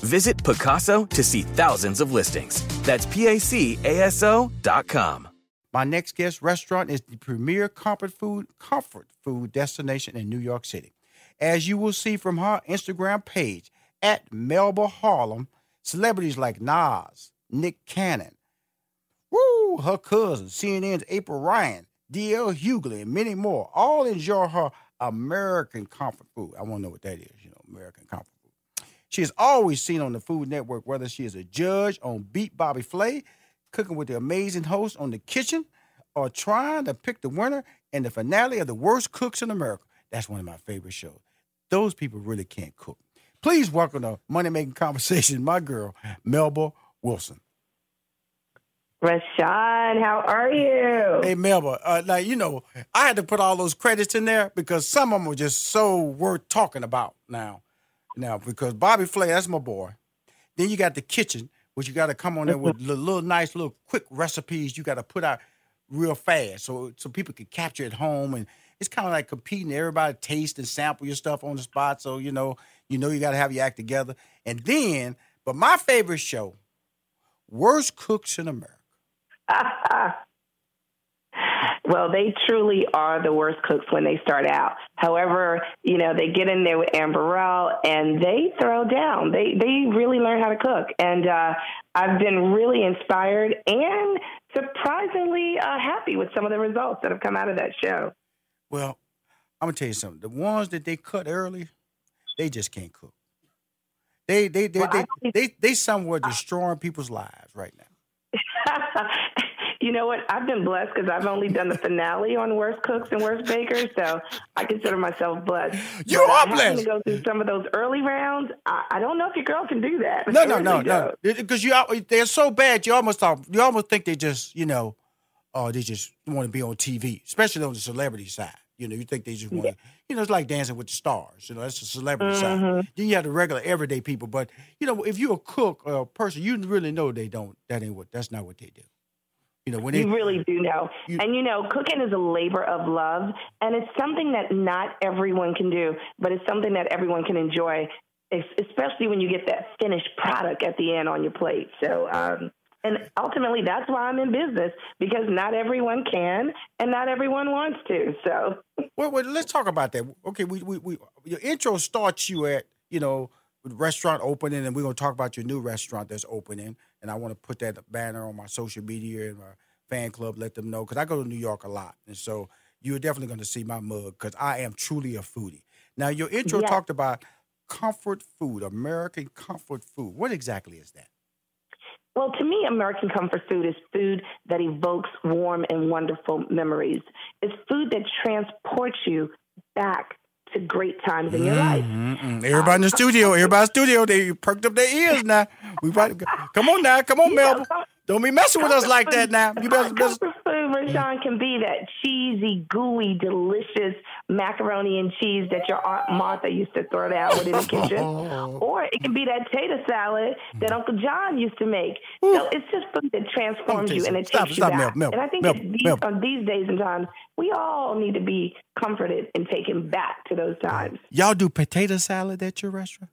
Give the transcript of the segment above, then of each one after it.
Visit Pacaso to see thousands of listings. That's P-A-C-A-S-O dot com. My next guest restaurant is the premier comfort food comfort food destination in New York City. As you will see from her Instagram page at Melba Harlem, celebrities like Nas, Nick Cannon, woo, her cousin, CNN's April Ryan, D.L. Hughley, and many more all enjoy her American comfort food. I want to know what that is, you know, American comfort. She is always seen on the Food Network, whether she is a judge on Beat Bobby Flay, cooking with the amazing host on The Kitchen, or trying to pick the winner in the finale of The Worst Cooks in America. That's one of my favorite shows. Those people really can't cook. Please welcome to Money Making Conversation, my girl, Melba Wilson. Rushion, how are you? Hey, Melba. Uh, now, you know, I had to put all those credits in there because some of them were just so worth talking about now. Now, because Bobby Flay, that's my boy. Then you got the kitchen, which you got to come on there with little, little nice little quick recipes you got to put out real fast so so people can capture it home and it's kind of like competing everybody taste and sample your stuff on the spot so you know you know you got to have your act together and then but my favorite show worst cooks in america well, they truly are the worst cooks when they start out. However, you know, they get in there with Anne Burrell and they throw down. They they really learn how to cook. And uh, I've been really inspired and surprisingly uh, happy with some of the results that have come out of that show. Well, I'm gonna tell you something. The ones that they cut early, they just can't cook. They they they well, they, they, they, they somewhere destroying people's lives right now. you know what? I've been blessed because I've only done the finale on Worst Cooks and Worst Bakers, so I consider myself blessed. You but are blessed. To go through some of those early rounds, I, I, don't know if your girl can do that. No, no, no, no. Because you they're so bad, you almost talk, you almost think they just you know, oh, they just want to be on TV, especially on the celebrity side. You know, you think they just want to, you know, it's like Dancing with the Stars. You know, that's the celebrity mm-hmm. side. Then you have the regular everyday people. But you know, if you're a cook or a person, you really know they don't. That ain't what. That's not what they do. You know, when you they, really do know. You, and you know, cooking is a labor of love, and it's something that not everyone can do, but it's something that everyone can enjoy, especially when you get that finished product at the end on your plate. So, um, and ultimately, that's why I'm in business because not everyone can, and not everyone wants to. So, well, well let's talk about that. Okay, we, we, we your intro starts you at you know restaurant opening, and we're going to talk about your new restaurant that's opening. And I want to put that banner on my social media and my fan club, let them know because I go to New York a lot, and so you're definitely going to see my mug because I am truly a foodie. Now, your intro yes. talked about comfort food, American comfort food. What exactly is that? Well, to me, American comfort food is food that evokes warm and wonderful memories. It's food that transports you back to great times in your life. Mm-hmm. Everybody in the studio, everybody in the studio, they perked up their ears now. We about. Come on now, come on, Melba. Don't be messing with us like that now. You better, better. Food Rushion, mm. can be that cheesy, gooey, delicious macaroni and cheese that your Aunt Martha used to throw down in the kitchen. or it can be that tater salad that mm. Uncle John used to make. So it's just food that transforms you and it stop, takes stop, you back. Mel, Mel, and I think Mel, these, Mel. on these days and times, we all need to be comforted and taken back to those times. Y'all do potato salad at your restaurant?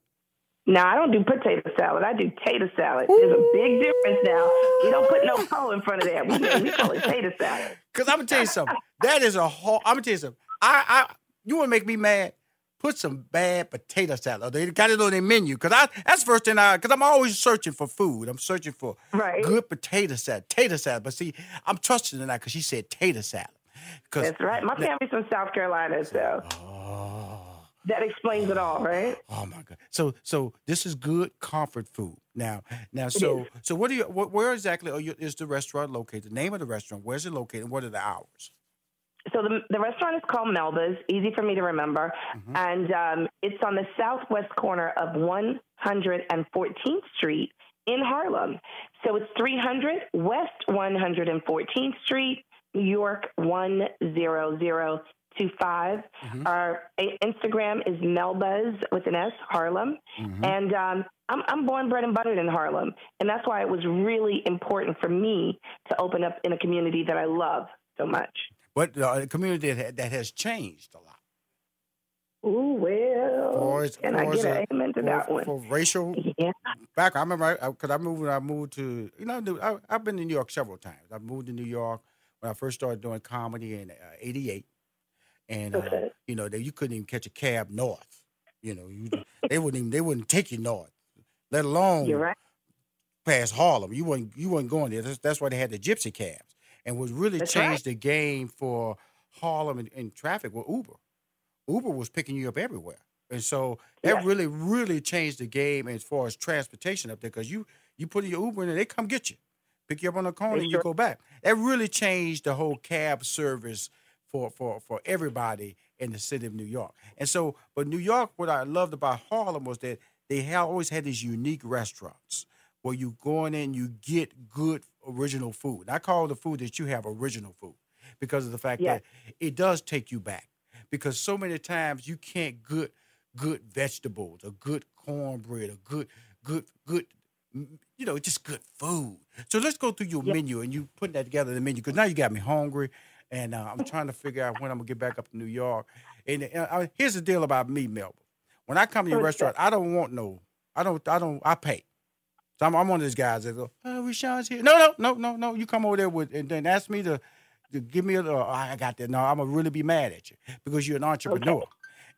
Now I don't do potato salad. I do tater salad. There's a big difference now. We don't put no co in front of that. We, we call it tater salad. Because I'm gonna tell you something. That is a whole. I'm gonna tell you something. I, I, you want to make me mad? Put some bad potato salad. They got it on their menu. Cause I, that's the first thing I. Cause I'm always searching for food. I'm searching for Right. good potato salad, tater salad. But see, I'm trusting in that because she said tater salad. That's right. My family's from South Carolina, so oh. That explains it all, right? Oh my god! So so this is good comfort food. Now now so so what do you what, where exactly are you, is the restaurant located? The name of the restaurant? Where's it located? What are the hours? So the, the restaurant is called Melba's, easy for me to remember, and um, it's on the southwest corner of 114th Street in Harlem. So it's 300 West 114th Street, New York 10025. Our Instagram is Melba's with an S, Harlem, and um, I'm, I'm born, bred, and buttered in Harlem, and that's why it was really important for me to open up in a community that I love so much. But uh, a community that, that has changed a lot. Ooh, well, can I get an amen to for, that one? for racial Yeah, back. I remember because I, moved. When I moved to you know I, I've been to New York several times. I moved to New York when I first started doing comedy in '88, and uh, you know that you couldn't even catch a cab north. You know, you, they wouldn't even they wouldn't take you north, let alone right. past Harlem. You weren't you wasn't going there. That's, that's why they had the gypsy cabs, and what really That's changed the game for Harlem and, and traffic was Uber. Uber was picking you up everywhere, and so that Yeah. really really changed the game as far as transportation up there. Because you you put your Uber in and they come get you, pick you up on the corner, and you go back. That really changed the whole cab service for for for everybody in the city of New York. And so, but New York, what I loved about Harlem was that they had, always had these unique restaurants where you go in and you get good original food. And I call the food that you have original food because of the fact Yeah. that it does take you back. Because so many times you can't good good vegetables, or good cornbread, or good good good you know, just good food. So let's go through your menu and you putting that together the menu because now you got me hungry, and uh, I'm trying to figure out when I'm gonna get back up to New York. And uh, uh, here's the deal about me, Melba. When I come to your restaurant, I don't want no, I don't, I don't, I pay. So I'm, I'm one of these guys that go, oh, Rushion's here. No, no, no, no, no. You come over there with and then ask me to, to give me a. Uh, I got that. No, I'm gonna really be mad at you because you're an entrepreneur, Okay.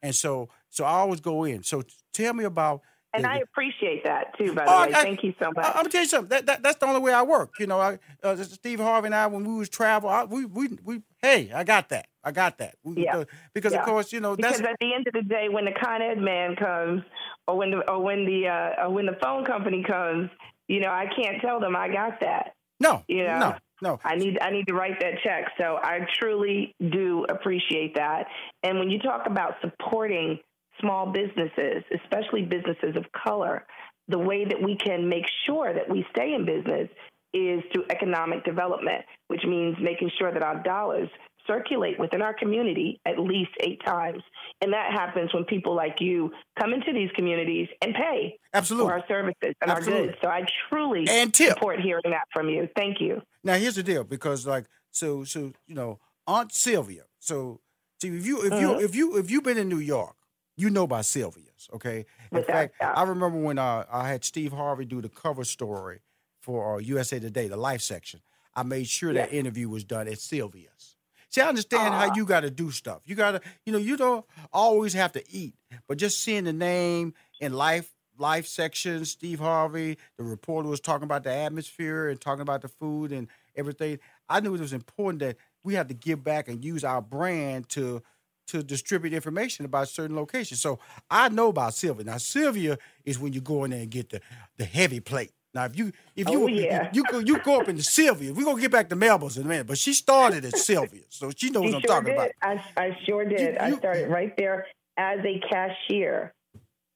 and so so I always go in. So tell me about. And I appreciate that too, by the Oh, way. I- Thank you so much. I, am gonna tell you something. That, that that's the only way I work. You know, I uh, Steve Harvey and I when we was travel, I, we we we. Hey, I got that. I got that. We, Yeah. uh, because Yeah. of course, you know that's because at the end of the day, when the Con Ed man comes, or when the or when the uh, or when the phone company comes, you know, I can't tell them I got that. no, Yeah. no, no. I need I need to write that check. So I truly do appreciate that. And when you talk about supporting small businesses, especially businesses of color, the way that we can make sure that we stay in business is through economic development, which means making sure that our dollars circulate within our community at least eight times. And that happens when people like you come into these communities and pay Absolutely. for our services and Absolutely. our goods. So I truly And tip. support hearing that from you. Thank you. Now here's the deal, because like so so you know Aunt Sylvia. So see if you if you Mhm. if you if you've been in New York, you know about Sylvia's. Okay. In fact. I remember when uh, I had Steve Harvey do the cover story for uh, USA Today, the Life section. I made sure that interview was done at Sylvia's. See, I understand how you got to do stuff. You got to, you know, you don't always have to eat, but just seeing the name in life life section, Steve Harvey, the reporter was talking about the atmosphere and talking about the food and everything. I knew it was important that we had to give back and use our brand to to distribute information about certain locations. So I know about Sylvia. Now Sylvia is when you go in there and get the the heavy plate. Now if you if you Oh, yeah. you go you go up into Sylvia, we're gonna get back to Melba's in a minute, but she started at Sylvia, so she knows You what I'm sure talking did. about. I, I sure did. I you- started right there as a cashier.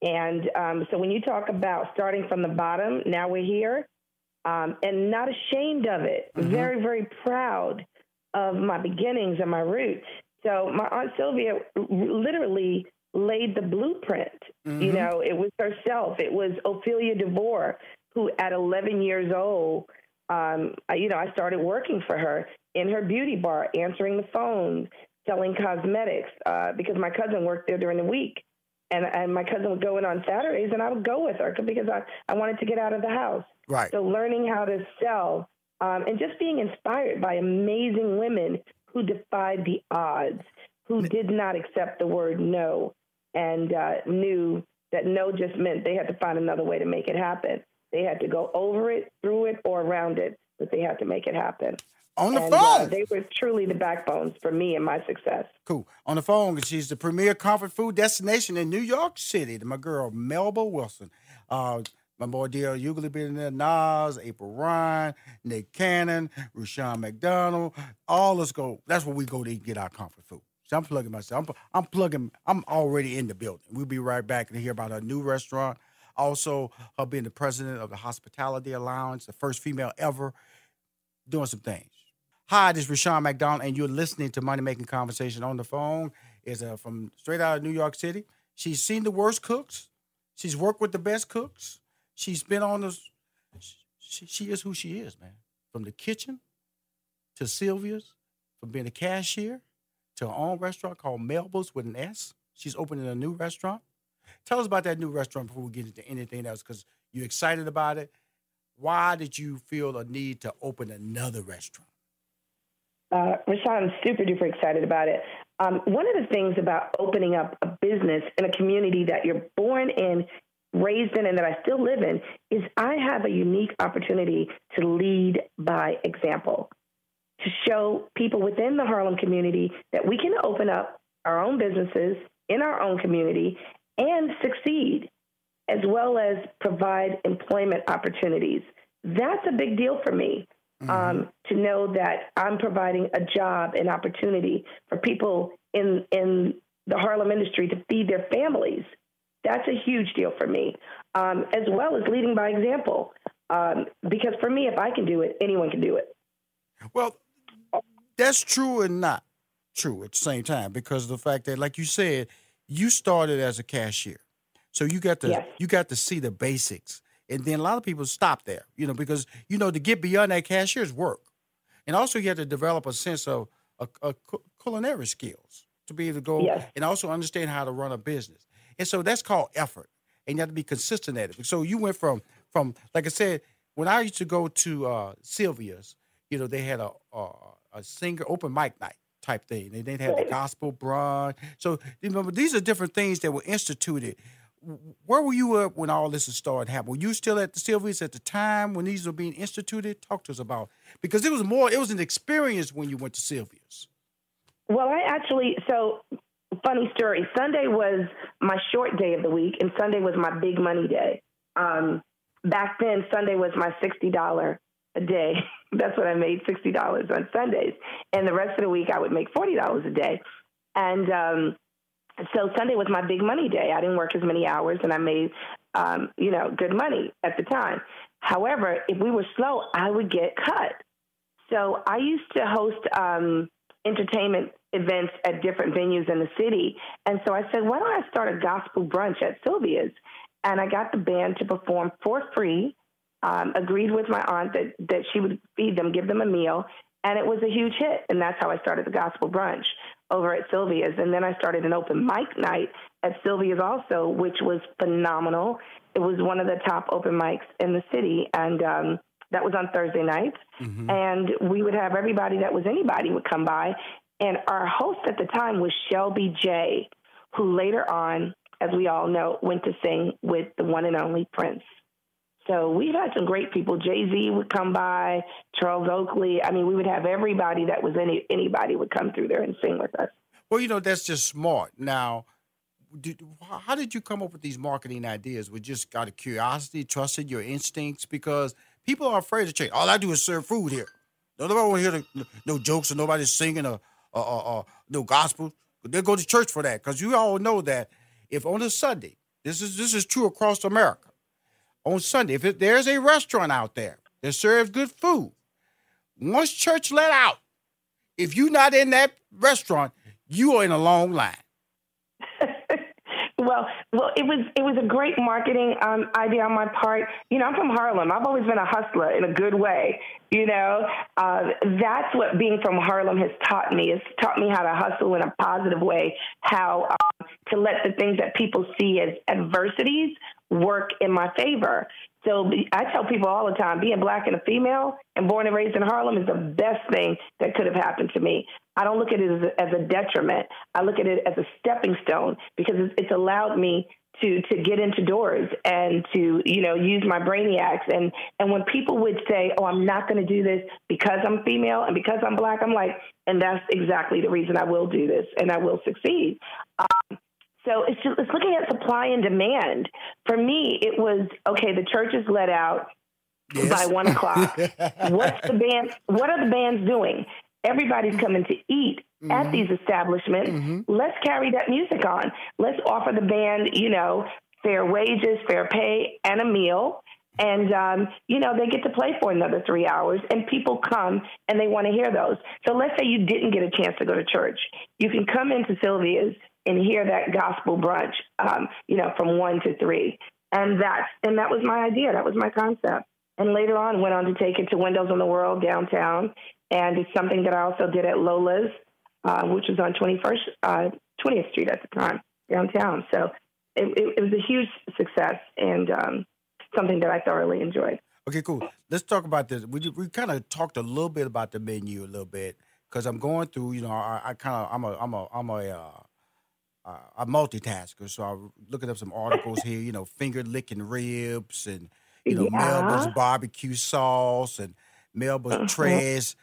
And um, so when you talk about starting from the bottom, now we're here, um, and not ashamed of it. Mm-hmm. Very, very proud of my beginnings and my roots. So my aunt Sylvia literally laid the blueprint. Mm-hmm. You know, it was herself. It was Ophelia DeVore who, at 11 years old, um, I, you know, I started working for her in her beauty bar, answering the phone, selling cosmetics uh, because my cousin worked there during the week. And, and my cousin would go in on Saturdays, and I would go with her because I, I wanted to get out of the house. Right. So learning how to sell um, and just being inspired by amazing women who defied the odds, who did not accept the word no, and uh, knew that no just meant they had to find another way to make it happen. They had to go over it, through it, or around it, but they had to make it happen. On the and, phone. Uh, they were truly the backbones for me and my success. Cool. On the phone, she's the premier comfort food destination in New York City. To my girl, Melba Wilson. Uh, my boy D.L. Hughley been there, Nas, April Ryan, Nick Cannon, Rushion McDonald. All let's go. That's where we go to get our comfort food. So I'm plugging myself. I'm, I'm plugging. I'm already in the building. We'll be right back and hear about our new restaurant. Also, her being the president of the Hospitality Alliance, the first female ever, doing some things. Hi, this is Rushion McDonald, and you're listening to Money Making Conversation on the phone. Is uh, from straight out of New York City. She's seen the worst cooks. She's worked with the best cooks. She's been on this. She, she is who she is, man. From the kitchen to Sylvia's, from being a cashier to her own restaurant called Melba's with an S. She's opening a new restaurant. Tell us about that new restaurant before we get into anything else, because you're excited about it. Why did you feel a need to open another restaurant? Uh, Rushion, I'm super duper excited about it. Um, one of the things about opening up a business in a community that you're born in raised in and that I still live in is I have a unique opportunity to lead by example, to show people within the Harlem community that we can open up our own businesses in our own community and succeed, as well as provide employment opportunities. That's a big deal for me. Mm-hmm. Um, to know that I'm providing a job and opportunity for people in in the Harlem industry to feed their families that's a huge deal for me, um, as well as leading by example. Um, because for me, if I can do it, anyone can do it. Well, that's true and not true at the same time because of the fact that, like you said, you started as a cashier, so you got to yes. you got to see the basics, and then a lot of people stop there, you know, because you know to get beyond that cashier's work, and also you have to develop a sense of a, a culinary skills to be able to go yes. and also understand how to run a business. And so that's called effort. And you have to be consistent at it. So you went from from like I said, when I used to go to uh, Sylvia's, you know, they had a a, a singer open mic night type thing. They didn't have the gospel brunch. So remember, these are different things that were instituted. Where were you at when all this started happening? Were you still at the Sylvia's at the time when these were being instituted? Talk to us about because it was more. It was an experience when you went to Sylvia's. Well, I actually so funny story. Sunday was my short day of the week, and Sunday was my big money day. Um, back then, Sunday was my sixty dollar a day. That's what I made sixty dollars on Sundays, and the rest of the week I would make forty dollars a day. And um, so Sunday was my big money day. I didn't work as many hours, and I made um, you know good money at the time. However, if we were slow, I would get cut. So I used to host um, entertainment events at different venues in the city. And so I said, why don't I start a gospel brunch at Sylvia's? And I got the band to perform for free, um, agreed with my aunt that, that she would feed them, give them a meal. And it was a huge hit. And that's how I started the gospel brunch over at Sylvia's. And then I started an open mic night at Sylvia's also, which was phenomenal. It was one of the top open mics in the city. And, um, that was on Thursday nights. Mm-hmm. And we would have everybody that was anybody would come by and our host at the time was Shelby J, who later on, as we all know, went to sing with the one and only Prince. So we've had some great people. Jay Z would come by, Charles Oakley. I mean, we would have everybody that was any anybody would come through there and sing with us. Well, you know that's just smart. Now, did, how did you come up with these marketing ideas? We just out of curiosity, trusted your instincts? Because people are afraid to change. All I do is serve food here. Nobody want to hear the, no jokes or nobody's singing or uh, uh, no gospel. They go to church for that because you all know that if on a Sunday, this is this is true across America. On Sunday, if it, there's a restaurant out there that serves good food, once church let out, if you're not in that restaurant, you are in a long line. Well, well, it was it was a great marketing um, idea on my part. You know, I'm from Harlem. I've always been a hustler in a good way. You know, uh, that's what being from Harlem has taught me. It's taught me how to hustle in a positive way, how um, to let the things that people see as adversities work in my favor. So I tell people all the time, being black and a female and born and raised in Harlem is the best thing that could have happened to me. I don't look at it as a, as a detriment. I look at it as a stepping stone because it's, allowed me to to get into doors and to you know use my brainiacs and and when people would say oh i'm not going to do this because i'm female and because i'm black i'm like and that's exactly the reason i will do this and i will succeed um, so it's just it's looking at supply and demand. For me, it was okay. The church is let out yes. by one o'clock. What's the band? What are the bands doing? Everybody's coming to eat mm-hmm. at these establishments. Mm-hmm. Let's carry that music on. Let's offer the band, you know, fair wages, fair pay, and a meal. And um, you know they get to play for another three hours, and people come and they want to hear those. So let's say you didn't get a chance to go to church, you can come into Sylvia's and hear that gospel brunch, um, you know, from one to three. And that's and that was my idea. That was my concept. And later on, went on to take it to Windows on the World downtown, and it's something that I also did at Lola's, uh, which was on 21st, uh, 20th Street at the time downtown. So it, it, it was a huge success and um, something that I thoroughly enjoyed. Okay, cool. Let's talk about this. We we kind of talked a little bit about the menu a little bit because I'm going through. You know, I, I kind of I'm a I'm a I'm a uh, uh, a multitasker, so I'm looking up some articles here. You know, finger licking ribs and you know yeah. Melba's barbecue sauce and Melba's uh-huh. trash.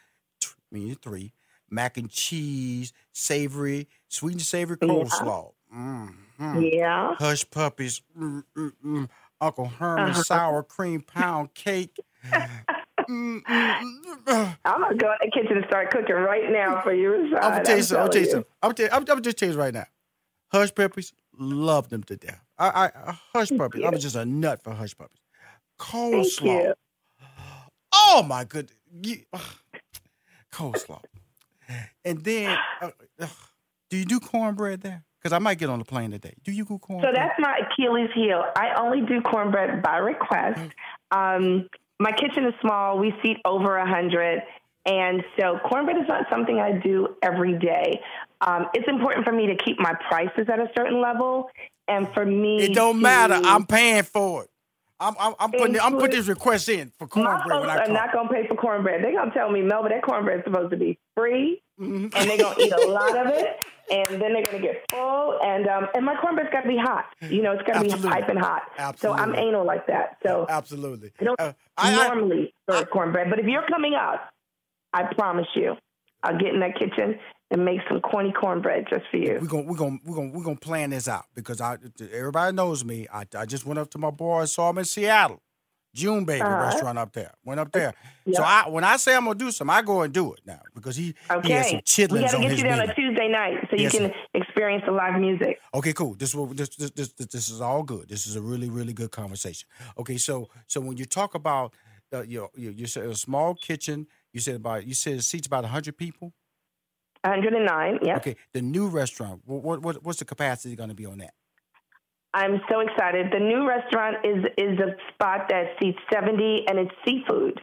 I mean, three mac and cheese, savory, sweet and savory coleslaw. Yeah. Mm-hmm. yeah. Hush puppies. Mm-mm-mm. Uncle Herman uh-huh. sour cream pound cake. I'm gonna go in the kitchen and start cooking right now for you. I'm gonna tell you something. I'm gonna tell you something. I'm gonna, I'm gonna just tell you right now. Hush puppies, love them to death. I, I uh, hush puppies. I'm just a nut for hush puppies. Coleslaw. Oh my goodness. You, coleslaw. And then, uh, uh, do you do cornbread there? Because I might get on the plane today. Do you do cornbread? So that's my Achilles heel. I only do cornbread by request. Um, my kitchen is small. We seat over a hundred. And so cornbread is not something I do every day. Um, it's important for me to keep my prices at a certain level, and for me, it don't to, matter. I'm paying for it. I'm, I'm, I'm putting I'm putting this request in for cornbread. My folks are not gonna pay for cornbread. They're gonna tell me, Melba, that cornbread is supposed to be free, mm-hmm. and they're gonna eat a lot of it, and then they're gonna get full. And um, and my cornbread's got to be hot. You know, it's got to be piping hot. Absolutely. So I'm anal like that. So absolutely. I don't uh, I, normally I, serve cornbread, but if you're coming out, I promise you, I'll get in that kitchen and make some corny cornbread just for you. We're gonna we're gonna we're gonna we're gonna plan this out because I everybody knows me. I, I just went up to my boy, saw him in Seattle. June Baby uh-huh. restaurant up there. Went up there. Yep. So I when I say I'm gonna do something, I go and do it now because he okay. he has some chitlins We gotta get you there on a Tuesday night so yes, you can sir. experience the live music. Okay, cool. This will this, this this this is all good. This is a really really good conversation. Okay, so so when you talk about uh, you you you said a small kitchen, you said about you said it seats about hundred people. 109. Yeah. Okay. The new restaurant. What, what what's the capacity going to be on that? I'm so excited. The new restaurant is is a spot that seats 70, and it's seafood.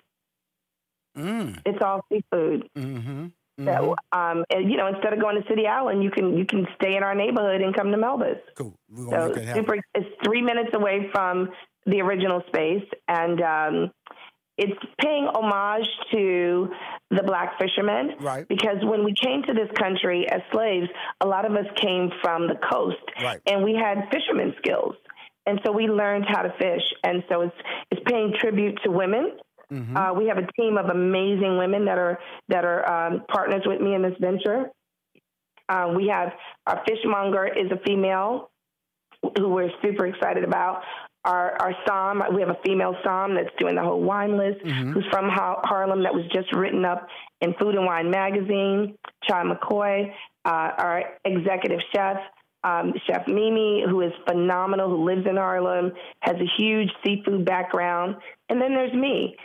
Mm. It's all seafood. Mm-hmm. Mm-hmm. So, um, and, you know, instead of going to City Island, you can you can stay in our neighborhood and come to Melba's. Cool. so super. It's three minutes away from the original space, and um, it's paying homage to the black fishermen. Right. Because when we came to this country as slaves, a lot of us came from the coast. Right. And we had fisherman skills. And so we learned how to fish. And so it's it's paying tribute to women. Mm-hmm. Uh, we have a team of amazing women that are that are um, partners with me in this venture. Uh, we have our fishmonger is a female who we're super excited about our our som. We have a female som that's doing the whole wine list, mm-hmm. who's from ha- Harlem, that was just written up in Food and Wine magazine. Chai McCoy, uh, our executive chef. Um, chef Mimi, who is phenomenal, who lives in Harlem, has a huge seafood background. And then there's me.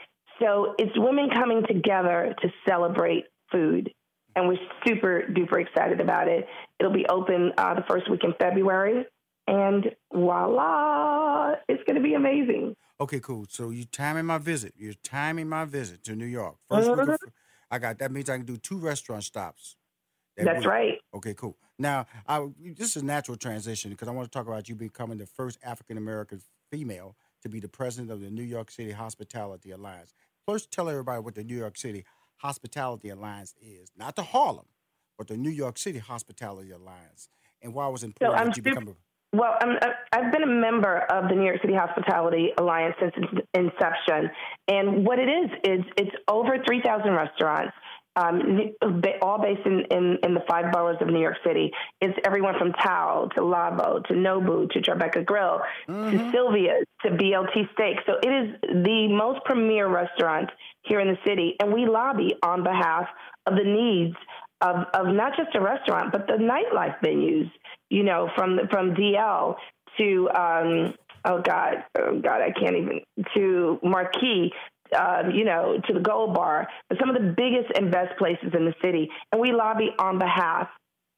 So it's women coming together to celebrate food and we're super duper excited about it. It'll be open uh, the first week in February, and voila, it's going to be amazing. Okay, cool. So you're timing my visit. You're timing my visit to New York. 1st week of, mm-hmm. I got that means I can do two restaurant stops. That That's week. right. Okay, cool. Now, I, this is a natural transition because I want to talk about you becoming the first African American female to be the president of the New York City Hospitality Alliance. First, tell everybody what the New York City Hospitality Alliance is. Not the Harlem, but the New York City Hospitality Alliance. And why it was it important so that you super, become a well, i have been a member of the New York City Hospitality Alliance since its inception. And what it is, is it's over 3,000 restaurants um, all based in, in, in, the five boroughs of New York City. It's everyone from Tao to Lavo to Nobu to Tribeca Grill mm-hmm. to Sylvia's to BLT Steak. So it is the most premier restaurant here in the city, and we lobby on behalf of the needs of, of not just a restaurant, but the nightlife venues. You know, from from DL to um, oh God, oh God, I can't even to Marquee um, you know, to the Gold Bar, but some of the biggest and best places in the city, and we lobby on behalf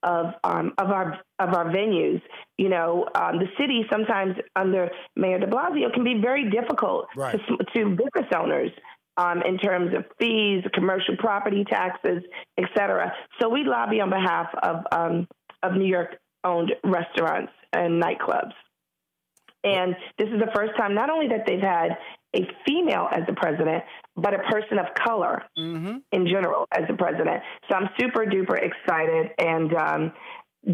of um, of our of our venues. You know, um, the city sometimes under Mayor De Blasio can be very difficult right. to, to business owners. Um, in terms of fees, commercial property taxes, et cetera. So we lobby on behalf of um, of New York owned restaurants and nightclubs. And this is the first time not only that they've had a female as the president, but a person of color mm-hmm. in general as the president. So I'm super duper excited and um,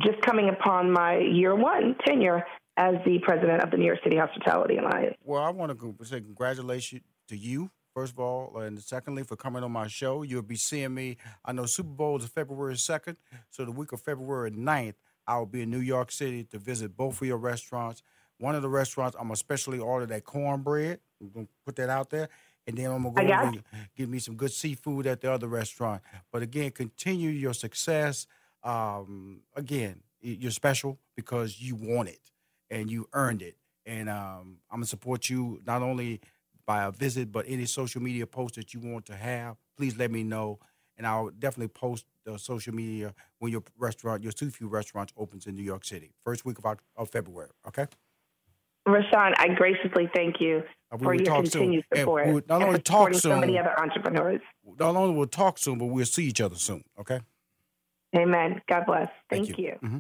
just coming upon my year one tenure as the president of the New York City Hospitality Alliance. Well, I want to say congratulations to you. First of all, and secondly, for coming on my show. You'll be seeing me. I know Super Bowl is February 2nd. So the week of February 9th, I will be in New York City to visit both of your restaurants. One of the restaurants, I'm especially order that cornbread. I'm gonna put that out there. And then I'm gonna go and give me some good seafood at the other restaurant. But again, continue your success. Um, again, you're special because you want it and you earned it. And um, I'm gonna support you not only by a visit, but any social media post that you want to have. Please let me know, and I'll definitely post the social media when your restaurant, your seafood restaurant, opens in New York City, first week of, of February. Okay. Rushion, I graciously thank you uh, for your continued soon. support. And not only talk soon, so many other entrepreneurs. Not only we'll talk soon, but we'll see each other soon. Okay. Amen. God bless. Thank, thank you. you. Mm-hmm.